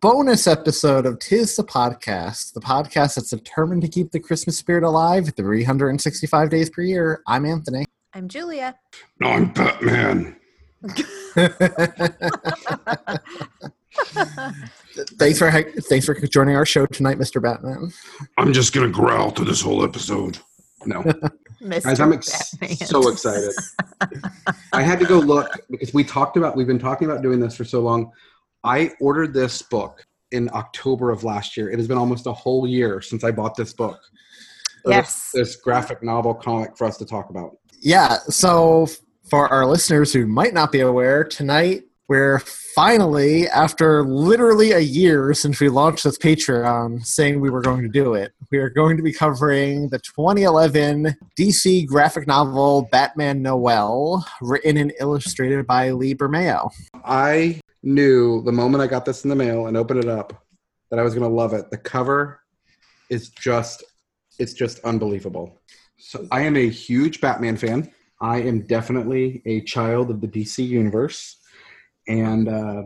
bonus episode of Tis the Podcast, the podcast that's determined to keep the Christmas spirit alive 365 days per year. I'm Anthony. I'm Julia. No, I'm Batman. thanks for thanks for joining our show tonight, Mr. Batman. I'm just gonna growl through this whole episode. No, guys, I'm ex- so excited. I had to go look because we talked about we've been talking about doing this for so long. I ordered this book in October of last year. It has been almost a whole year since I bought this book. Uh, yes, this, this graphic novel comic for us to talk about. Yeah. So for our listeners who might not be aware, tonight we're finally, after literally a year since we launched this Patreon saying we were going to do it, we are going to be covering the 2011 DC graphic novel Batman Noel, written and illustrated by Lee Bermejo. I knew the moment I got this in the mail and opened it up that I was going to love it. The cover is just, it's just unbelievable. So I am a huge Batman fan. I am definitely a child of the DC universe. And uh,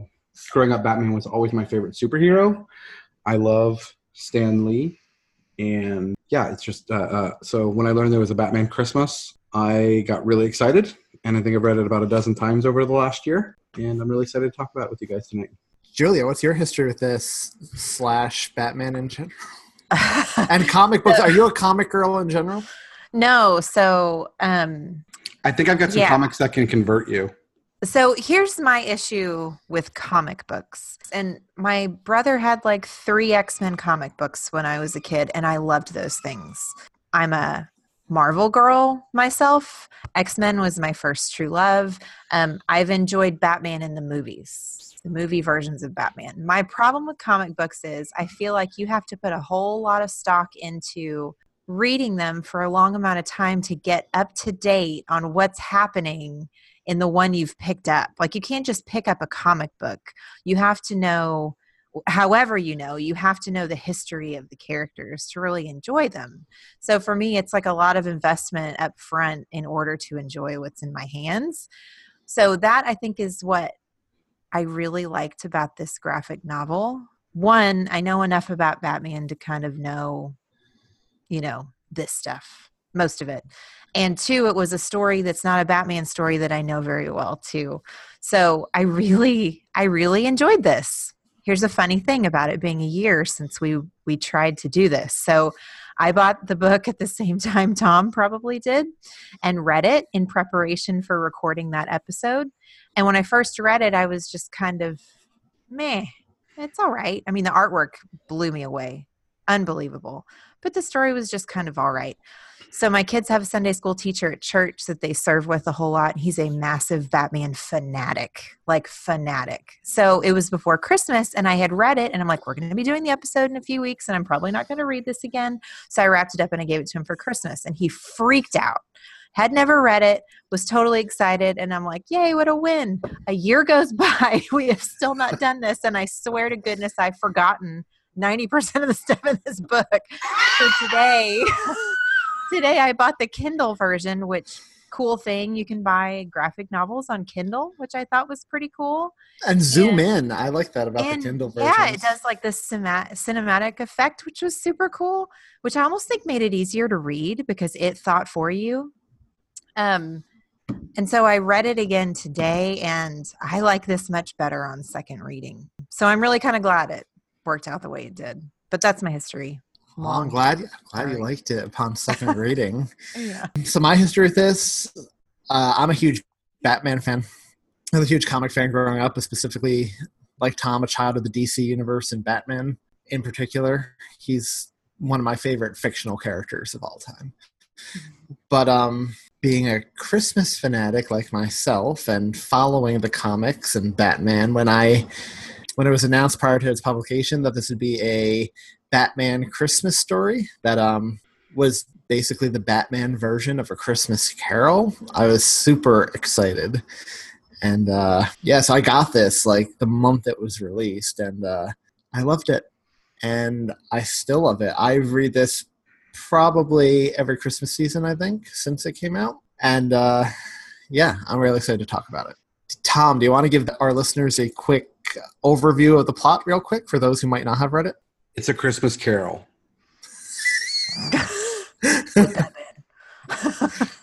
growing up, Batman was always my favorite superhero. I love Stan Lee. And yeah, it's just uh, uh, so when I learned there was a Batman Christmas, I got really excited. And I think I've read it about a dozen times over the last year. And I'm really excited to talk about it with you guys tonight. Julia, what's your history with this slash Batman in general? and comic books. Are you a comic girl in general? No. So, um, I think I've got some Yeah. comics that can convert you. So here's my issue with comic books. And my brother had like three X Men comic books when I was a kid, and I loved those things. I'm a Marvel girl myself. X Men was my first true love. Um, I've enjoyed Batman in the movies, the movie versions of Batman. My problem with comic books is I feel like you have to put a whole lot of stock into reading them for a long amount of time to get up to date on what's happening in the one you've picked up. Like you can't just pick up a comic book. You have to know however you know, you have to know the history of the characters to really enjoy them. So for me it's like a lot of investment up front in order to enjoy what's in my hands. So that I think is what I really liked about this graphic novel. One, I know enough about Batman to kind of know you know, this stuff, most of it. And two, it was a story that's not a Batman story that I know very well too. So I really, I really enjoyed this. Here's a funny thing about it being a year since we we tried to do this. So I bought the book at the same time Tom probably did and read it in preparation for recording that episode. And when I first read it, I was just kind of meh. It's all right. I mean, the artwork blew me away. Unbelievable. But the story was just kind of all right. So my kids have a Sunday school teacher at church that they serve with a whole lot. He's a massive Batman fanatic, like fanatic. So it was before Christmas and I had read it and I'm like, we're going to be doing the episode in a few weeks and I'm probably not going to read this again. So I wrapped it up and I gave it to him for Christmas and he freaked out. Had never read it, was totally excited, and I'm like, yay, what a win. A year goes by, we have still not done this, and I swear to goodness I've forgotten 90% of the stuff in this book. So today, today I bought the Kindle version, which cool thing you can buy graphic novels on Kindle, which I thought was pretty cool. And zoom in. I like that about And the Kindle version. yeah, it does like this cinematic effect, which was super cool, which I almost think made it easier to read because it thought for you. Um, and so I read it again today, and I like this much better on second reading. So I'm really kind of glad it worked out the way it did. But that's my history. Well, I'm glad glad you liked it upon second reading. Yeah. So my history with this, uh, I'm a huge Batman fan. I was a huge comic fan growing up, specifically like Tom, a child of the DC universe and Batman in particular. He's one of my favorite fictional characters of all time. But um, being a Christmas fanatic like myself and following the comics and Batman, when I when it was announced prior to its publication that this would be a Batman Christmas story that um, was basically the Batman version of a Christmas Carol, I was super excited. And uh, yeah, so I got this like the month it was released, and uh, I loved it, and I still love it. I read this probably every Christmas season, I think, since it came out, and uh, yeah, I'm really excited to talk about it. Tom, do you want to give our listeners a quick overview of the plot, real quick, for those who might not have read it? It's a Christmas Carol.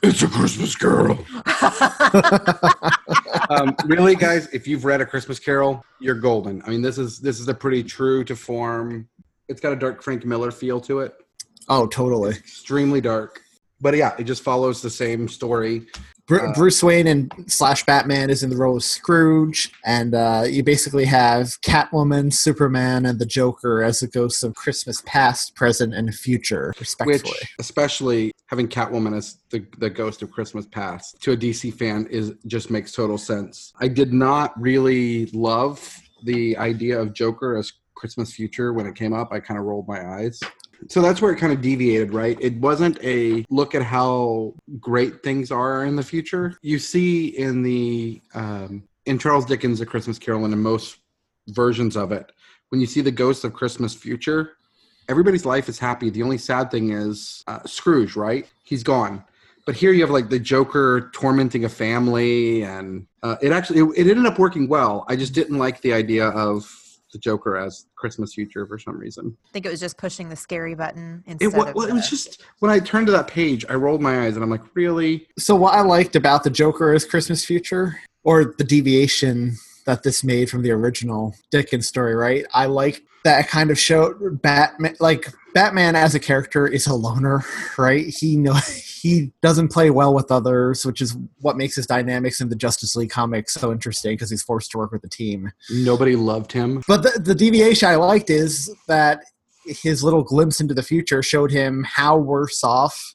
It's a Christmas Carol. um, really, guys, if you've read a Christmas Carol, you're golden. I mean, this is this is a pretty true to form. It's got a dark Frank Miller feel to it. Oh, totally. Extremely dark, but yeah, it just follows the same story. Bru- Uh, Bruce Wayne and slash Batman is in the role of Scrooge, and uh, you basically have Catwoman, Superman, and the Joker as the ghosts of Christmas past, present, and future, respectively. Which, especially having Catwoman as the, the ghost of Christmas past, to a DC fan is just makes total sense. I did not really love the idea of Joker as Christmas future when it came up. I kind of rolled my eyes. So that's where it kind of deviated, right? It wasn't a look at how great things are in the future. You see in the um, in Charles Dickens' A Christmas Carol and in most versions of it, when you see the ghost of Christmas future, everybody's life is happy. The only sad thing is uh, Scrooge, right? He's gone. But here you have like the Joker tormenting a family, and uh, it actually it, it ended up working well. I just didn't like the idea of the Joker as Christmas future for some reason. I think it was just pushing the scary button instead It, wa- of well, it was just when I turned to that page, I rolled my eyes and I'm like, really? So what I liked about the Joker as Christmas future, or the deviation that this made from the original Dickens story, right? I like that it kind of showed Batman, like Batman as a character is a loner, right? He know he doesn't play well with others, which is what makes his dynamics in the Justice League comics so interesting because he's forced to work with a team. Nobody loved him. But the, the deviation I liked is that his little glimpse into the future showed him how worse off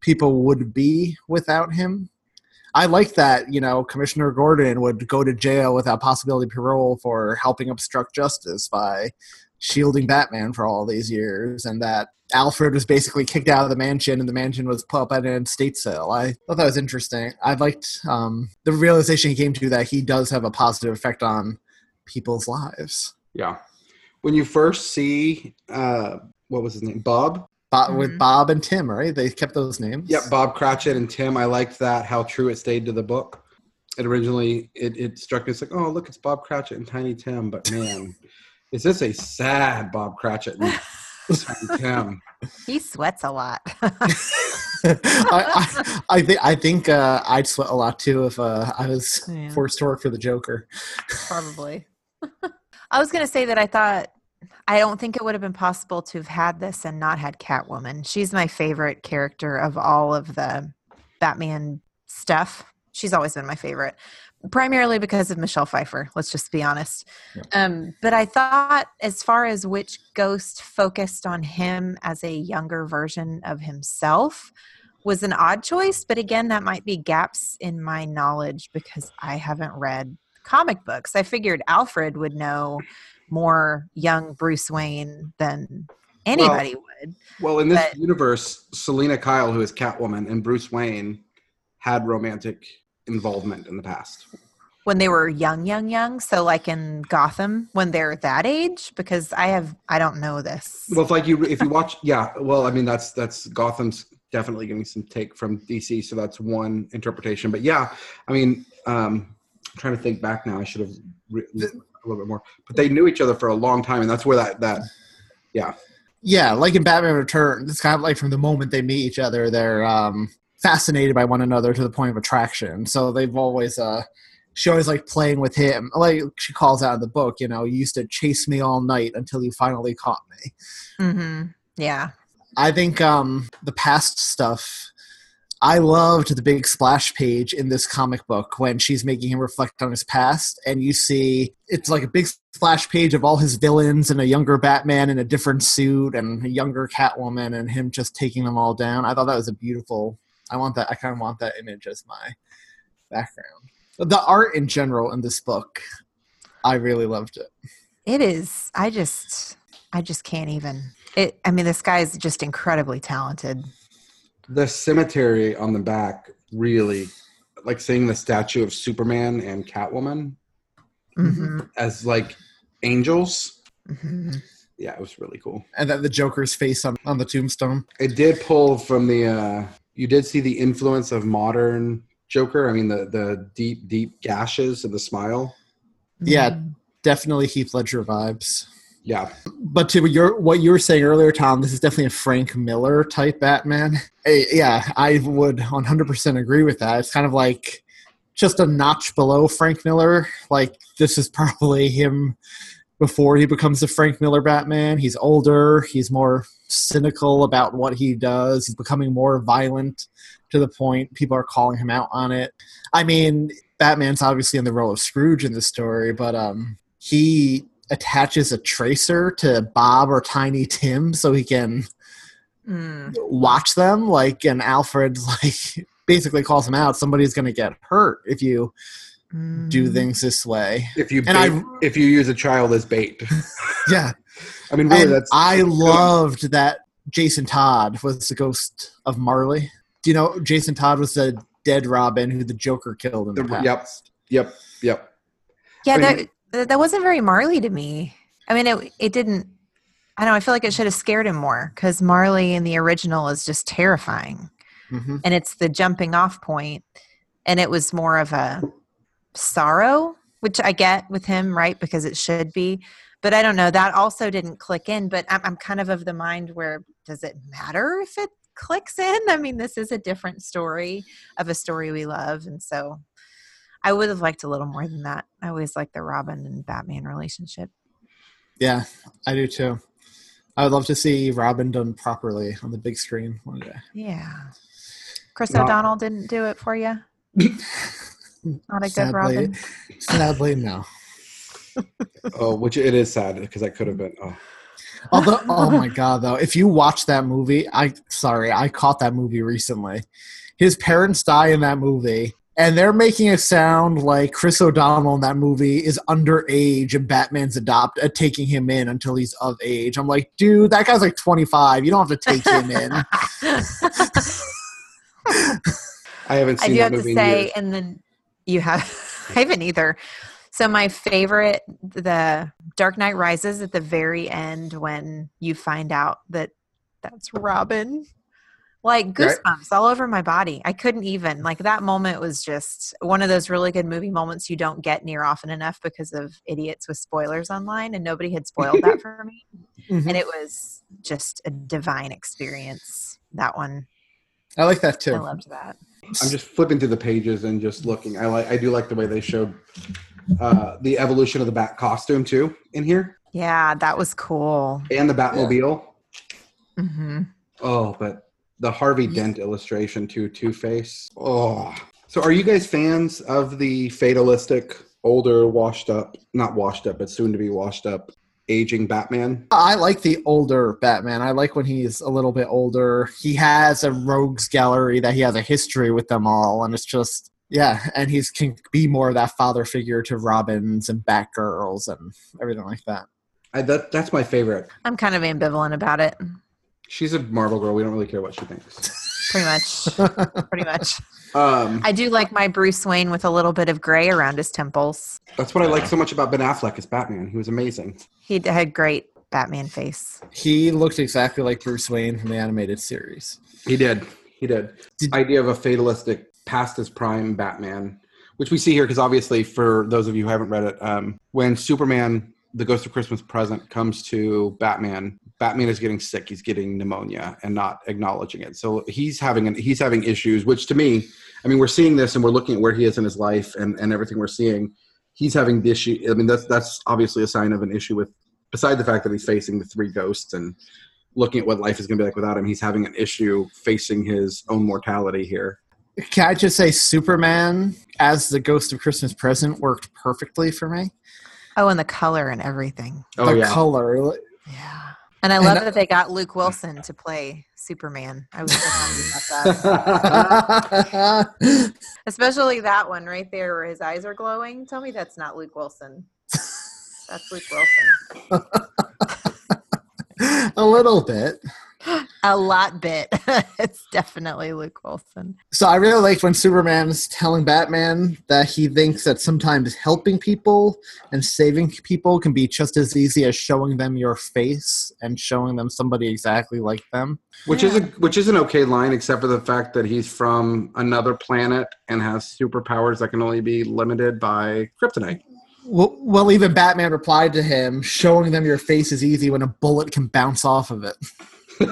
people would be without him. I like that, you know, Commissioner Gordon would go to jail without possibility of parole for helping obstruct justice by shielding Batman for all these years, and that Alfred was basically kicked out of the mansion and the mansion was put up at an estate sale. I thought that was interesting. I liked um, the realization he came to that he does have a positive effect on people's lives. Yeah. When you first see, uh, what was his name? Bob? Bob, With Bob and Tim, right? They kept those names. Yep, Bob Cratchit and Tim. I liked that, how true it stayed to the book. It originally, it, it struck me as like, oh, look, it's Bob Cratchit and Tiny Tim. But man, is this a sad Bob Cratchit he sweats a lot. I, I, I, th- I think uh, I'd sweat a lot too if uh, I was Yeah. forced to work for the Joker. Probably. I was going to say that I thought I don't think it would have been possible to have had this and not had Catwoman. She's my favorite character of all of the Batman stuff. She's always been my favorite, primarily because of Michelle Pfeiffer. Let's just be honest. Um, but I thought, as far as which ghost focused on him as a younger version of himself, was an odd choice. But again, that might be gaps in my knowledge because I haven't read comic books. I figured Alfred would know more young Bruce Wayne than anybody would. Well, in this But- universe, Selina Kyle, who is Catwoman, and Bruce Wayne had romantic involvement in the past. When they were young, young, young. So, like in Gotham, when they're that age, because I have, I don't know this. Well, if like you, if you watch, yeah. Well, I mean, that's that's Gotham's definitely getting some take from DC, so that's one interpretation. But yeah, I mean, um, I'm trying to think back now. I should have written a little bit more. But they knew each other for a long time, and that's where that that, yeah. Yeah, like in Batman Returns, it's kind of like from the moment they meet each other, they're um, fascinated by one another to the point of attraction. So they've always, uh, she always like playing with him. Like she calls out in the book, you know, you used to chase me all night until you finally caught me. hmm Yeah. I think um, the past stuff. I loved the big splash page in this comic book when she's making him reflect on his past, and you see it's like a big splash page of all his villains and a younger Batman in a different suit and a younger Catwoman and him just taking them all down. I thought that was a beautiful. I want that. I kind of want that image as my background. The art in general in this book, I really loved it. It is. I just, I just can't even. It. I mean, this guy is just incredibly talented. The cemetery on the back really, like seeing the statue of Superman and Catwoman hmm as like angels. hmm Yeah, it was really cool. And then the Joker's face on, on the tombstone. It did pull from the. uh You did see the influence of modern Joker. I mean, the the deep, deep gashes and the smile. Yeah, definitely Heath Ledger vibes. Yeah, But to your what you were saying earlier, Tom, this is definitely a Frank Miller type Batman. Eh, yeah, I would 100% agree with that. It's kind of like just a notch below Frank Miller. Like this is probably him before he becomes the Frank Miller Batman. He's older. He's more cynical about what he does. He's becoming more violent to the point people are calling him out on it. I mean, Batman's obviously in the role of Scrooge in this story, but um, he attaches a tracer to Bob or Tiny Tim so he can Mm. watch them. Like, and Alfred like basically calls him out. Somebody's going to get hurt if you do things this way. if you And bait, I- if you use a child as bait. Yeah, I mean, really, and that's I loved that Jason Todd was the ghost of Marley. Do you know Jason Todd was the dead Robin who the Joker killed in the, The- past? yep. Yep, yep. Yeah, I mean- that that wasn't very Marley to me. I mean, it it didn't. I don't know. I feel like it should have scared him more because Marley in the original is just terrifying, Mhm. and it's the jumping off point, and it was more of a sorrow, which I get with him, right? Because it should be, but I don't know. That also didn't click in. But I'm, I'm kind of of the mind where does it matter if it clicks in? I mean, this is a different story of a story we love, and so I would have liked a little more than that. I always like the Robin and Batman relationship. Yeah, I do too. I would love to see Robin done properly on the big screen one day. Yeah. Chris O'Donnell didn't do it for you. Not a good Sadly, Robin. sadly, no. Oh, which it is sad because I could have been. Oh. Although, oh my god, though, if you watch that movie, I sorry, I caught that movie recently. His parents die in that movie, and they're making it sound like Chris O'Donnell in that movie is underage and Batman's adopt uh, taking him in until he's of age. I'm like, dude, that guy's like 25. You don't have to take him in. I haven't I seen do that have to movie in say, years. and then you have, I haven't either. So my favorite, the Dark Knight Rises at the very end when you find out that that's Robin. Like Right. goosebumps all over my body. I couldn't even like that moment was just one of those really good movie moments you don't get near often enough because of idiots with spoilers online, and nobody had spoiled that for me. Mhm. And it was just a divine experience. That one, I like that too. I too. loved that. I'm just flipping through the pages and just looking. I like. I do like the way they showed uh, the evolution of the Bat costume too in here, Yeah, that was cool. and the Batmobile. mm-hmm Oh, but the Harvey Dent illustration too, Two Face. Oh, so are you guys fans of the fatalistic, older, washed up, not washed up, but soon to be washed up, aging Batman? I like the older Batman. I like when he's a little bit older. He has a rogues gallery that he has a history with them all, and it's just yeah, and he's can be more of that father figure to Robins and Batgirls and everything like that. I, that that's my favorite. I'm kind of ambivalent about it. She's a Marvel girl. We don't really care what she thinks. Pretty much. Pretty much. Um, I do like my Bruce Wayne with a little bit of gray around his temples. that's what I like so much about Ben Affleck as Batman. He was amazing. He had great Batman face. He looked exactly like Bruce Wayne from the animated series. He did. He did. Did- Idea of a fatalistic past his prime Batman, which we see here because obviously, for those of you who haven't read it, um, when Superman, the Ghost of Christmas Present, comes to Batman, Batman is getting sick. He's getting pneumonia and not acknowledging it. So he's having an, he's having issues. Which to me, I mean, we're seeing this and we're looking at where he is in his life and and everything we're seeing. He's having the issue. I mean, that's that's obviously a sign of an issue with. Beside the fact that he's facing the three ghosts and looking at what life is going to be like without him. He's having an issue facing his own mortality here. Can I just say Superman as the Ghost of Christmas Present worked perfectly for me? Oh, and the color and everything. Oh the yeah. color. Yeah. And I love that they got Luke Wilson to play Superman. I was so happy about that. Especially that one right there where his eyes are glowing. Tell me that's not Luke Wilson. That's Luke Wilson. a little bit. A lot bit. it's definitely Luke Wilson. So I really liked when Superman's telling Batman that he thinks that sometimes helping people and saving people can be just as easy as showing them your face and showing them somebody exactly like them. Which is a which is an okay line, except for the fact that he's from another planet and has superpowers that can only be limited by kryptonite. Well, well, even Batman replied to him, showing them your face is easy when a bullet can bounce off of it. And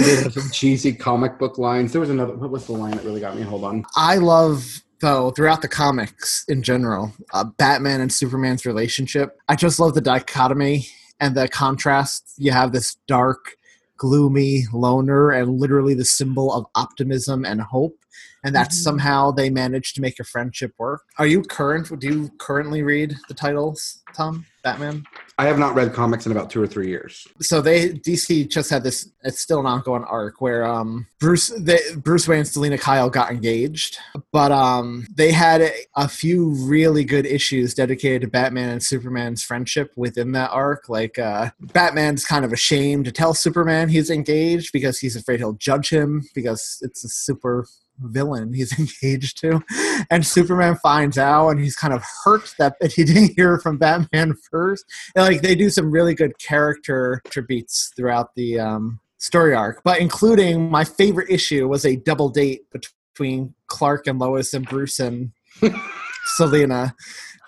they have some cheesy comic book lines. There was another. What was the line that really got me? Hold on. I love though throughout the comics in general, uh, Batman and Superman's relationship. I just love the dichotomy and the contrast. You have this dark, gloomy loner, and literally the symbol of optimism and hope. And that Mhm. somehow they managed to make a friendship work. Are you current? Do you currently read the titles, Tom? Batman? I have not read comics in about two or three years. so they DC just had this. It's still an ongoing arc where um Bruce they, Bruce Wayne and Selina Kyle got engaged, but um they had a, a few really good issues dedicated to Batman and Superman's friendship within that arc. Like uh Batman's kind of ashamed to tell Superman he's engaged because he's afraid he'll judge him because it's a super villain he's engaged to. And superman finds out and he's kind of hurt that he didn't hear from batman first. And, like they do some really good character beats throughout the um, story arc but including my favorite issue was a double date between clark and lois and bruce and selina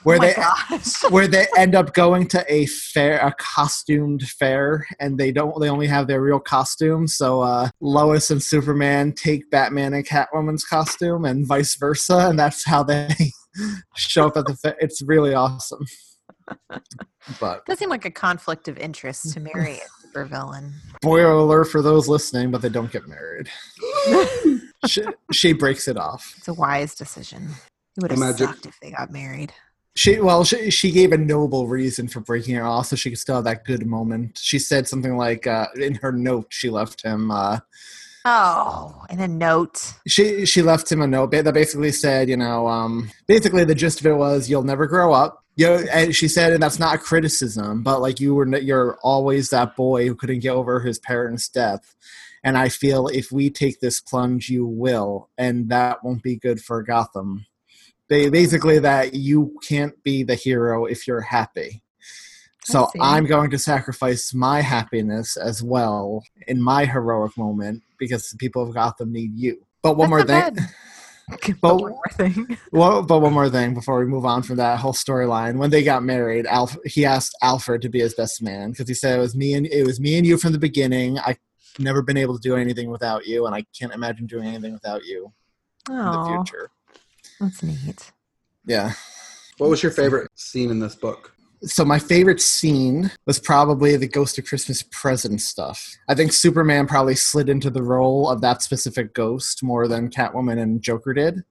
where oh they gosh. where they end up going to a fair a costumed fair and they don't they only have their real costumes so uh lois and superman take batman and catwoman's costume and vice versa and that's how they show up at the fair it's really awesome but Does seem like a conflict of interest to marry a supervillain. spoiler alert for those listening but they don't get married she, she breaks it off It's a wise decision. It would have Imagine- sucked if they got married. She well, she, she gave a noble reason for breaking it off, so she could still have that good moment. She said something like uh, in her note she left him. Uh, Oh, in a note. she she left him a note that basically said, you know, um, basically the gist of it was you'll never grow up. You know, and she said, and that's not a criticism, but like you were, you're always that boy who couldn't get over his parents' death. And I feel if we take this plunge, you will, and that won't be good for Gotham. They basically that you can't be the hero if you're happy. So. I'm going to sacrifice my happiness as well in my heroic moment because the people of Gotham need you. But one That's more thing. But, One more thing. well, but one more thing before we move on from that whole storyline. When they got married, Alf he asked Alfred to be his best man because he said it was me and it was me and you from the beginning. I've never been able to do anything without you, and I can't imagine doing anything without you in the future. That's neat. Yeah. What was your favorite scene in this book? So my favorite scene was probably the Ghost of Christmas Present stuff. I think Superman probably slid into the role of that specific ghost more than Catwoman and Joker did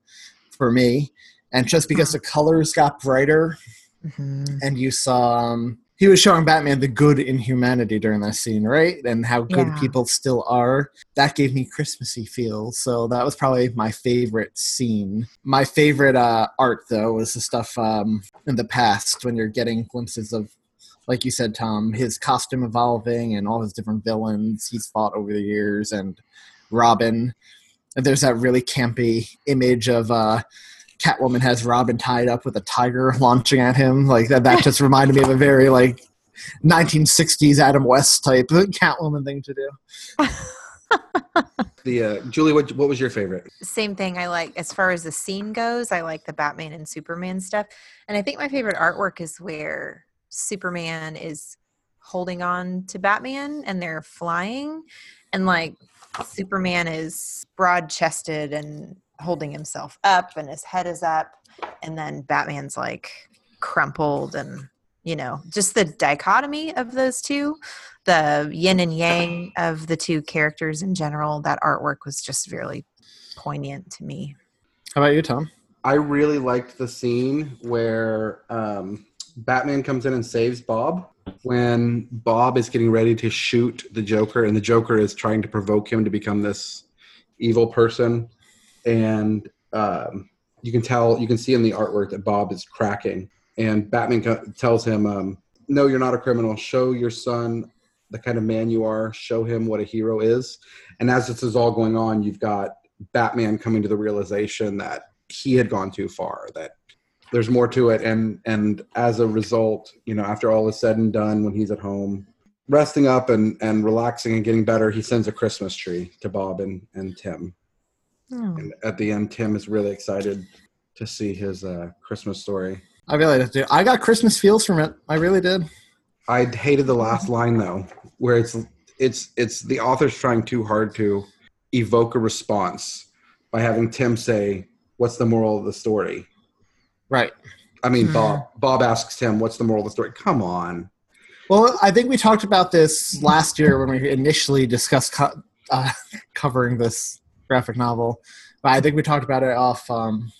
for me. And just because the colors got brighter Mhm. and you saw um, he was showing Batman the good in humanity during that scene, right? And how good Yeah. people still are. That gave me Christmassy feel. So that was probably my favorite scene. My favorite uh, art, though, was the stuff um, in the past when you're getting glimpses of, like you said, Tom, his costume evolving and all his different villains he's fought over the years, and Robin. And there's that really campy image of uh, Catwoman has Robin tied up with a tiger launching at him. Like that, that just reminded me of a very like 1960s Adam West type Catwoman thing to do. The uh, Julie, what what was your favorite? Same thing. I like as far as the scene goes. I like the Batman and Superman stuff, and I think my favorite artwork is where Superman is holding on to Batman and they're flying, and like Superman is broad chested and holding himself up, and his head is up, and then Batman's like crumpled and you know, just the dichotomy of those two, the yin and yang of the two characters in general, that artwork was just really poignant to me. How about you, Tom? I really liked the scene where um, Batman comes in and saves Bob when Bob is getting ready to shoot the Joker, and the Joker is trying to provoke him to become this evil person, and um, you can tell, you can see in the artwork that Bob is cracking, and Batman co- tells him, um, "No, you're not a criminal. Show your son the kind of man you are. Show him what a hero is." And as this is all going on, you've got Batman coming to the realization that he had gone too far, that there's more to it and and as a result you know after all is said and done when he's at home resting up and and relaxing and getting better he sends a christmas tree to bob and and tim Oh. and at the end tim is really excited to see his uh christmas story I really did. I got Christmas feels from it. I really did. i hated the last line though where it's it's it's the author's trying too hard to evoke a response by having tim say what's the moral of the story Right. i mean Hmm. bob bob asks tim what's the moral of the story come on Well, I think we talked about this last year when we initially discussed co- uh, covering this graphic novel. But I think we talked about it off um,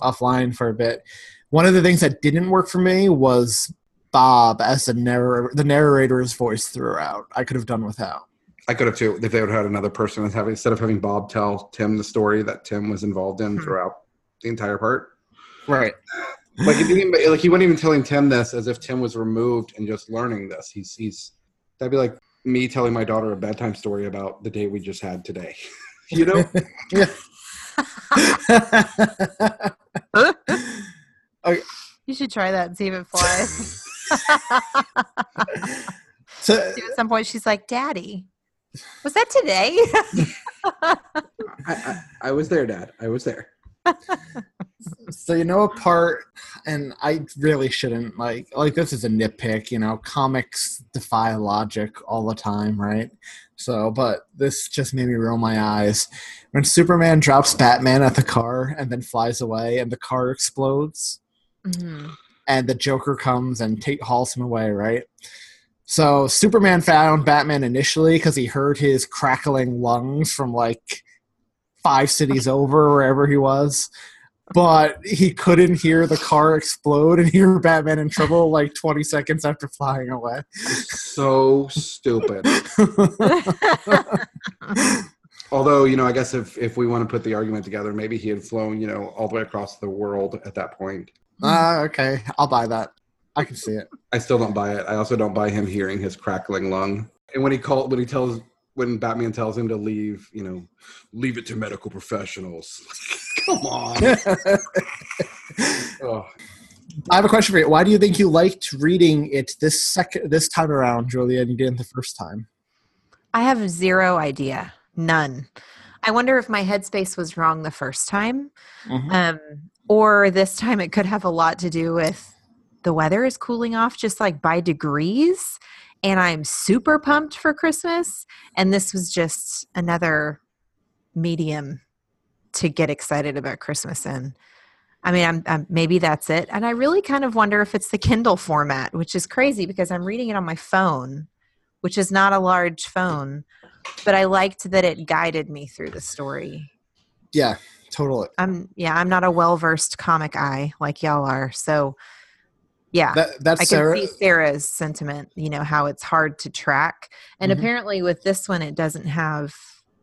offline for a bit. One of the things that didn't work for me was Bob as the narr- the narrator's voice throughout. I could have done without. I could have too if they would have had another person instead of having Bob tell Tim the story that Tim was involved in Hmm. throughout the entire part. Right. Like he didn't even, like he wasn't even telling Tim this as if Tim was removed and just learning this. He's he's that'd be like me telling my daughter a bedtime story about the day we just had today. you know? yeah. You should try that and see if it flies. so, See, At some point, she's like, "Daddy, was that today?" I, I, I was there, Dad. I was there. so you know a part and i really shouldn't like like this is a nitpick you know comics defy logic all the time right so but this just made me roll my eyes. When superman drops batman at the car and then flies away and the car explodes Mhm. and the joker comes and take hauls him away right? So superman found batman initially because he heard his crackling lungs from like five cities over wherever he was but he couldn't hear the car explode and hear batman in trouble like 20 seconds after flying away So stupid. Although, you know, I guess if if we want to put the argument together, maybe he had flown, you know, all the way across the world at that point. Ah, okay i'll buy that i can see it I still don't buy it. I also don't buy him hearing his crackling lung. And when he called, when he tells, when Batman tells him to leave, you know, leave it to medical professionals. Come on. oh, i have a question for you why do you think you liked reading it this second this time around julia and you didn't the first time I have zero idea. None. I wonder if my headspace was wrong the first time. Mhm. Um, or this time it could have a lot to do with the weather is cooling off just like by degrees. And I'm super pumped for Christmas. And this was just another medium to get excited about Christmas in. I mean, I'm, I'm maybe that's it. And I really kind of wonder if it's the Kindle format, which is crazy because I'm reading it on my phone, which is not a large phone. But I liked that it guided me through the story. yeah totally I'm yeah, I'm not a well versed comic eye like y'all are. So yeah. that, that's I Sarah, can see Sarah's sentiment, you know, how it's hard to track. And Mhm. apparently with this one it doesn't have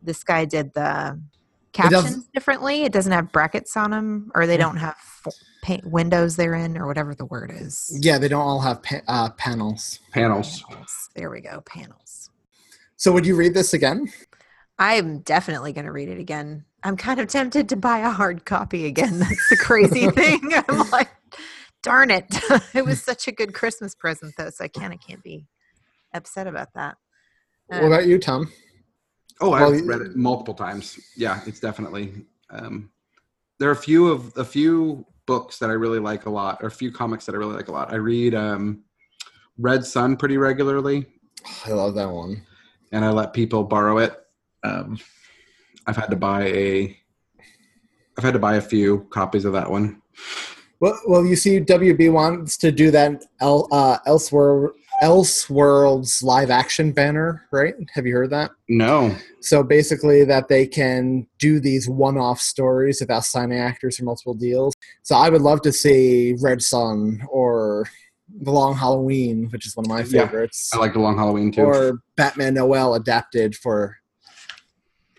this guy did the It captions differently. It doesn't have brackets on them or they Mhm. don't have f- pa- windows they're in or whatever the word is. yeah they don't all have pa- uh, panels panels. Panels. There we go, panels. so would you read this again I'm definitely going to read it again. I'm kind of tempted to buy a hard copy again. That's the crazy thing. I'm like, darn it. it was such a good Christmas present, though, so I can't, I can't be upset about that. what Um, about you tom Oh, I've Well, read it multiple times. Yeah, it's definitely. Um, there are a few of a few books that I really like a lot, or a few comics that I really like a lot. I read um, Red Sun pretty regularly, i love that one and I let people borrow it. Um, I've had to buy a. I've had to buy a few copies of that one. Well, well, you see, WB wants to do that El, uh, Elsewhere, Elseworlds live action banner, right? Have you heard that? No. So basically, that they can do these one-off stories without signing actors for multiple deals. So I would love to see Red Sun or The Long Halloween, which is one of my Yeah, favorites, I like the Long Halloween too. or Batman Noel adapted for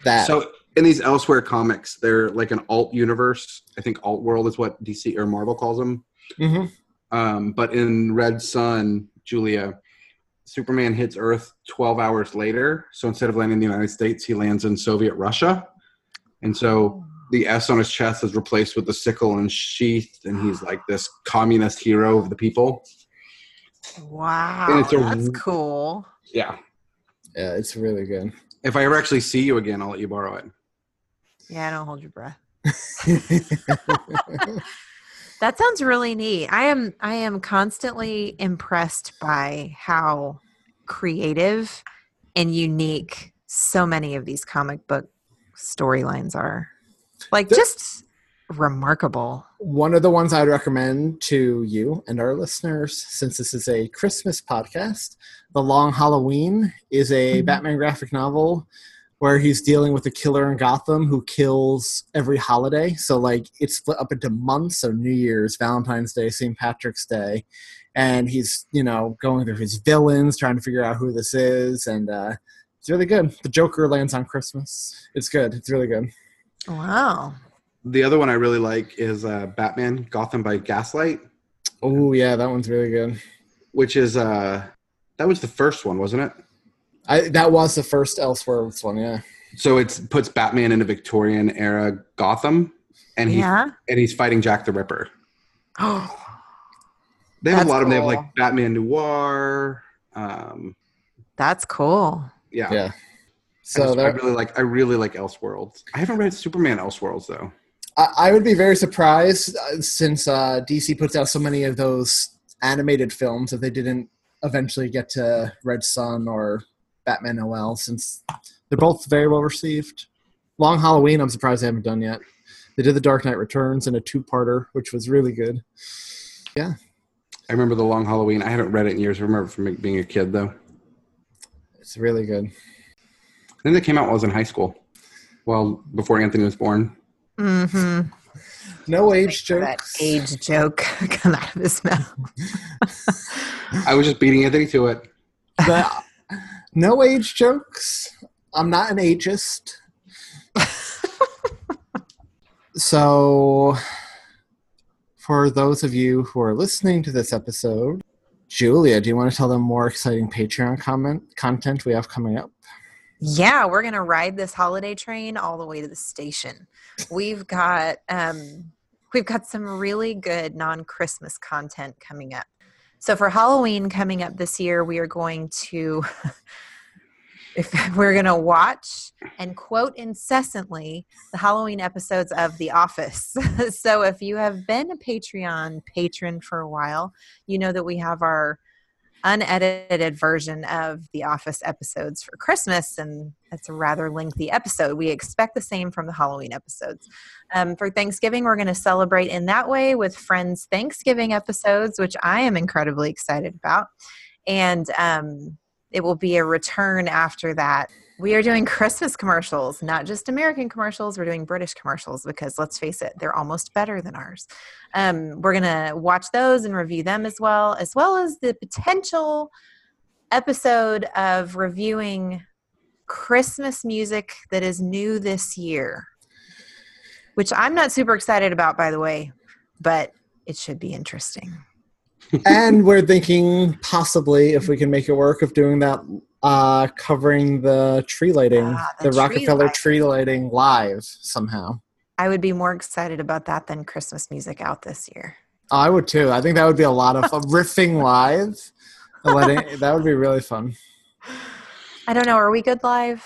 that. So in these elsewhere comics, they're like an alt universe. I think alt world is what DC or Marvel calls them. Mhm. Um, but in Red Sun, Julia, Superman hits Earth 12 hours later. So instead of landing in the United States, he lands in Soviet Russia. And so oh. the S on his chest is replaced with the sickle and sheath, and he's like this communist hero of the people. Wow, And it's a- that's cool. Yeah. yeah, it's really good. If I ever actually see you again, I'll let you borrow it. Yeah, I don't hold your breath. That sounds really neat. I am I am constantly impressed by how creative and unique so many of these comic book storylines are. Like just remarkable. One of the ones I'd recommend to you and our listeners, since this is a Christmas podcast, The Long Halloween is a Mhm. Batman graphic novel where he's dealing with a killer in Gotham who kills every holiday. So, like, it's split up into months. So, New Year's, Valentine's Day, St. Patrick's Day. And he's, you know, going through his villains, trying to figure out who this is. And uh, it's really good. The Joker lands on Christmas. It's good. It's really good. Wow. The other one I really like is uh, Batman Gotham by Gaslight, Oh, yeah, that one's really good. which is uh, that was the first one, wasn't it? I, that was the first Elseworlds one, yeah. So it puts Batman in a Victorian era Gotham, and he Yeah. and he's fighting Jack the Ripper. Oh, They have That's a lot of them. They have like Batman Noir. Um, that's cool. yeah, Yeah. So So I really like I really like Elseworlds. I haven't read Superman Elseworlds though. I, I would be very surprised uh, since uh, DC puts out so many of those animated films that they didn't eventually get to Red Sun or Batman Noel since they're both very well received. Long Halloween, I'm surprised they haven't done yet. They did The Dark Knight Returns in a two-parter, which was really good. Yeah, I remember the Long Halloween. I haven't read it in years. I remember from being a kid though. it's really good. I think that came out while I was in high school. Well, before Anthony was born. Mm-hmm. No age That age joke come out of his mouth. I was just beating Anthony to it. The- no age jokes. I'm not an ageist. so, for those of you who are listening to this episode, Julia, do you want to tell them more exciting Patreon comment content we have coming up? Yeah, we're gonna ride this holiday train all the way to the station. We've got um, we've got some really good non-Christmas content coming up. So for Halloween coming up this year, we are going to if we're gonna watch and quote incessantly the Halloween episodes of The Office. so if you have been a Patreon patron for a while, you know that we have our unedited version of the office episodes for christmas and it's a rather lengthy episode. We expect the same from the halloween episodes. Um, for thanksgiving we're going to celebrate in that way with friends thanksgiving episodes which i am incredibly excited about. And um, it will be a return after that. We are doing christmas commercials not just american commercials. We're doing british commercials because let's face it they're almost better than ours. Um, we're going to watch those and review them as well, as well as the potential episode of reviewing Christmas music that is new this year, which I'm not super excited about, by the way, but it should be interesting. And we're thinking possibly if we can make it work of doing that uh covering the tree lighting Ah, the, the tree rockefeller lighting. tree lighting live somehow I would be more excited about that than Christmas music out this year. I would too. I think that would be a lot of fun. riffing live. letting- that would be really fun. I don't know. Are we good live?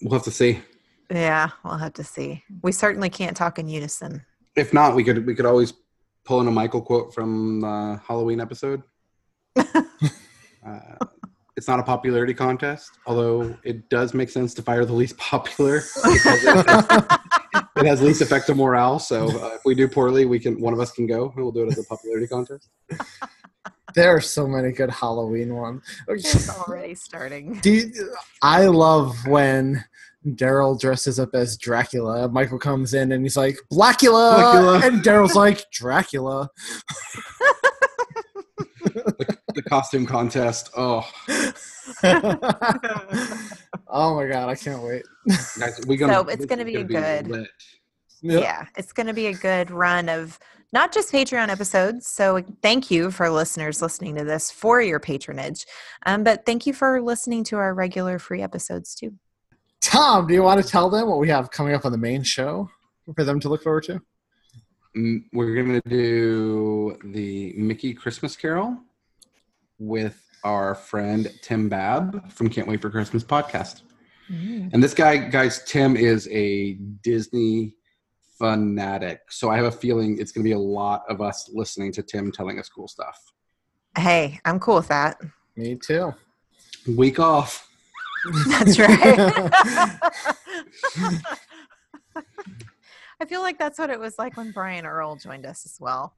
We'll have to see. Yeah, we'll have to see. We certainly can't talk in unison. If not, we could we could always pull in a Michael quote from the Halloween episode. uh, it's not a popularity contest, although it does make sense to fire the least popular. it, it has least effect on morale. So uh, if we do poorly, we can one of us can go. We'll do it as a popularity contest. There are so many good Halloween ones. It's already starting. Do you, I love when Darryl dresses up as Dracula. Michael comes in and he's like, Blackula! Blackula. And Darryl's like, Dracula. the, the costume contest. Oh, oh my god, I can't wait. guys, we gonna. So it's this gonna is be good. lit. Yeah, it's going to be a good run of not just Patreon episodes. So thank you for listeners listening to this for your patronage, um, but thank you for listening to our regular free episodes too. Tom, do you want to tell them what we have coming up on the main show for them to look forward to? Mm, We're gonna do the Mickey Christmas Carol with our friend Tim Babb from Can't Wait for Christmas podcast. And this guy, guys, Tim is a Disney fanatic. So I have a feeling it's going to be a lot of us listening to Tim telling us cool stuff. Hey, I'm cool with that. Me too. Week off. That's right. I feel like that's what it was like when Brian Earl joined us as well.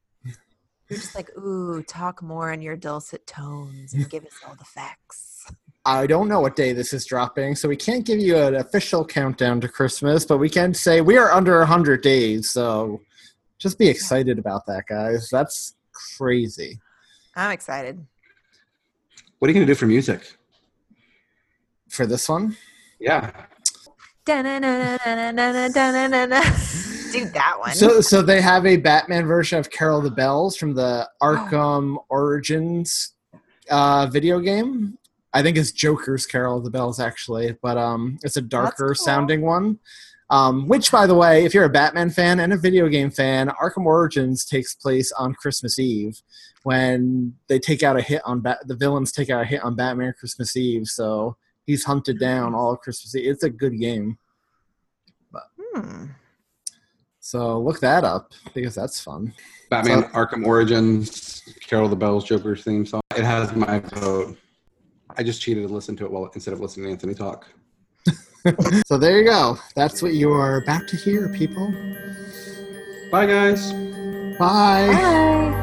You're just like, ooh, talk more in your dulcet tones and give us all the facts. I don't know what day this is dropping, so we can't give you an official countdown to Christmas, but we can say we are under 100 days, so just be excited about that, guys. That's crazy. I'm excited. What are you going to do for music? for this one? Yeah. do that one. So, so they have a Batman version of Carol the Bells from the Arkham oh. Origins uh, video game. I think it's Joker's Carol of the Bells actually, but um, it's a darker cool. sounding one. Um, which, by the way, if you're a Batman fan and a video game fan, Arkham Origins takes place on Christmas Eve when they take out a hit on ba- the villains take out a hit on Batman Christmas Eve. So he's hunted down all Christmas Eve. It's a good game. Hmm. So look that up because that's fun. Batman So- Arkham Origins, Carol the Bells, Joker's theme song. It has my vote. I just cheated and listened to it while instead of listening to Anthony talk. So there you go. That's what you are about to hear, people. Bye, guys. Bye. Bye.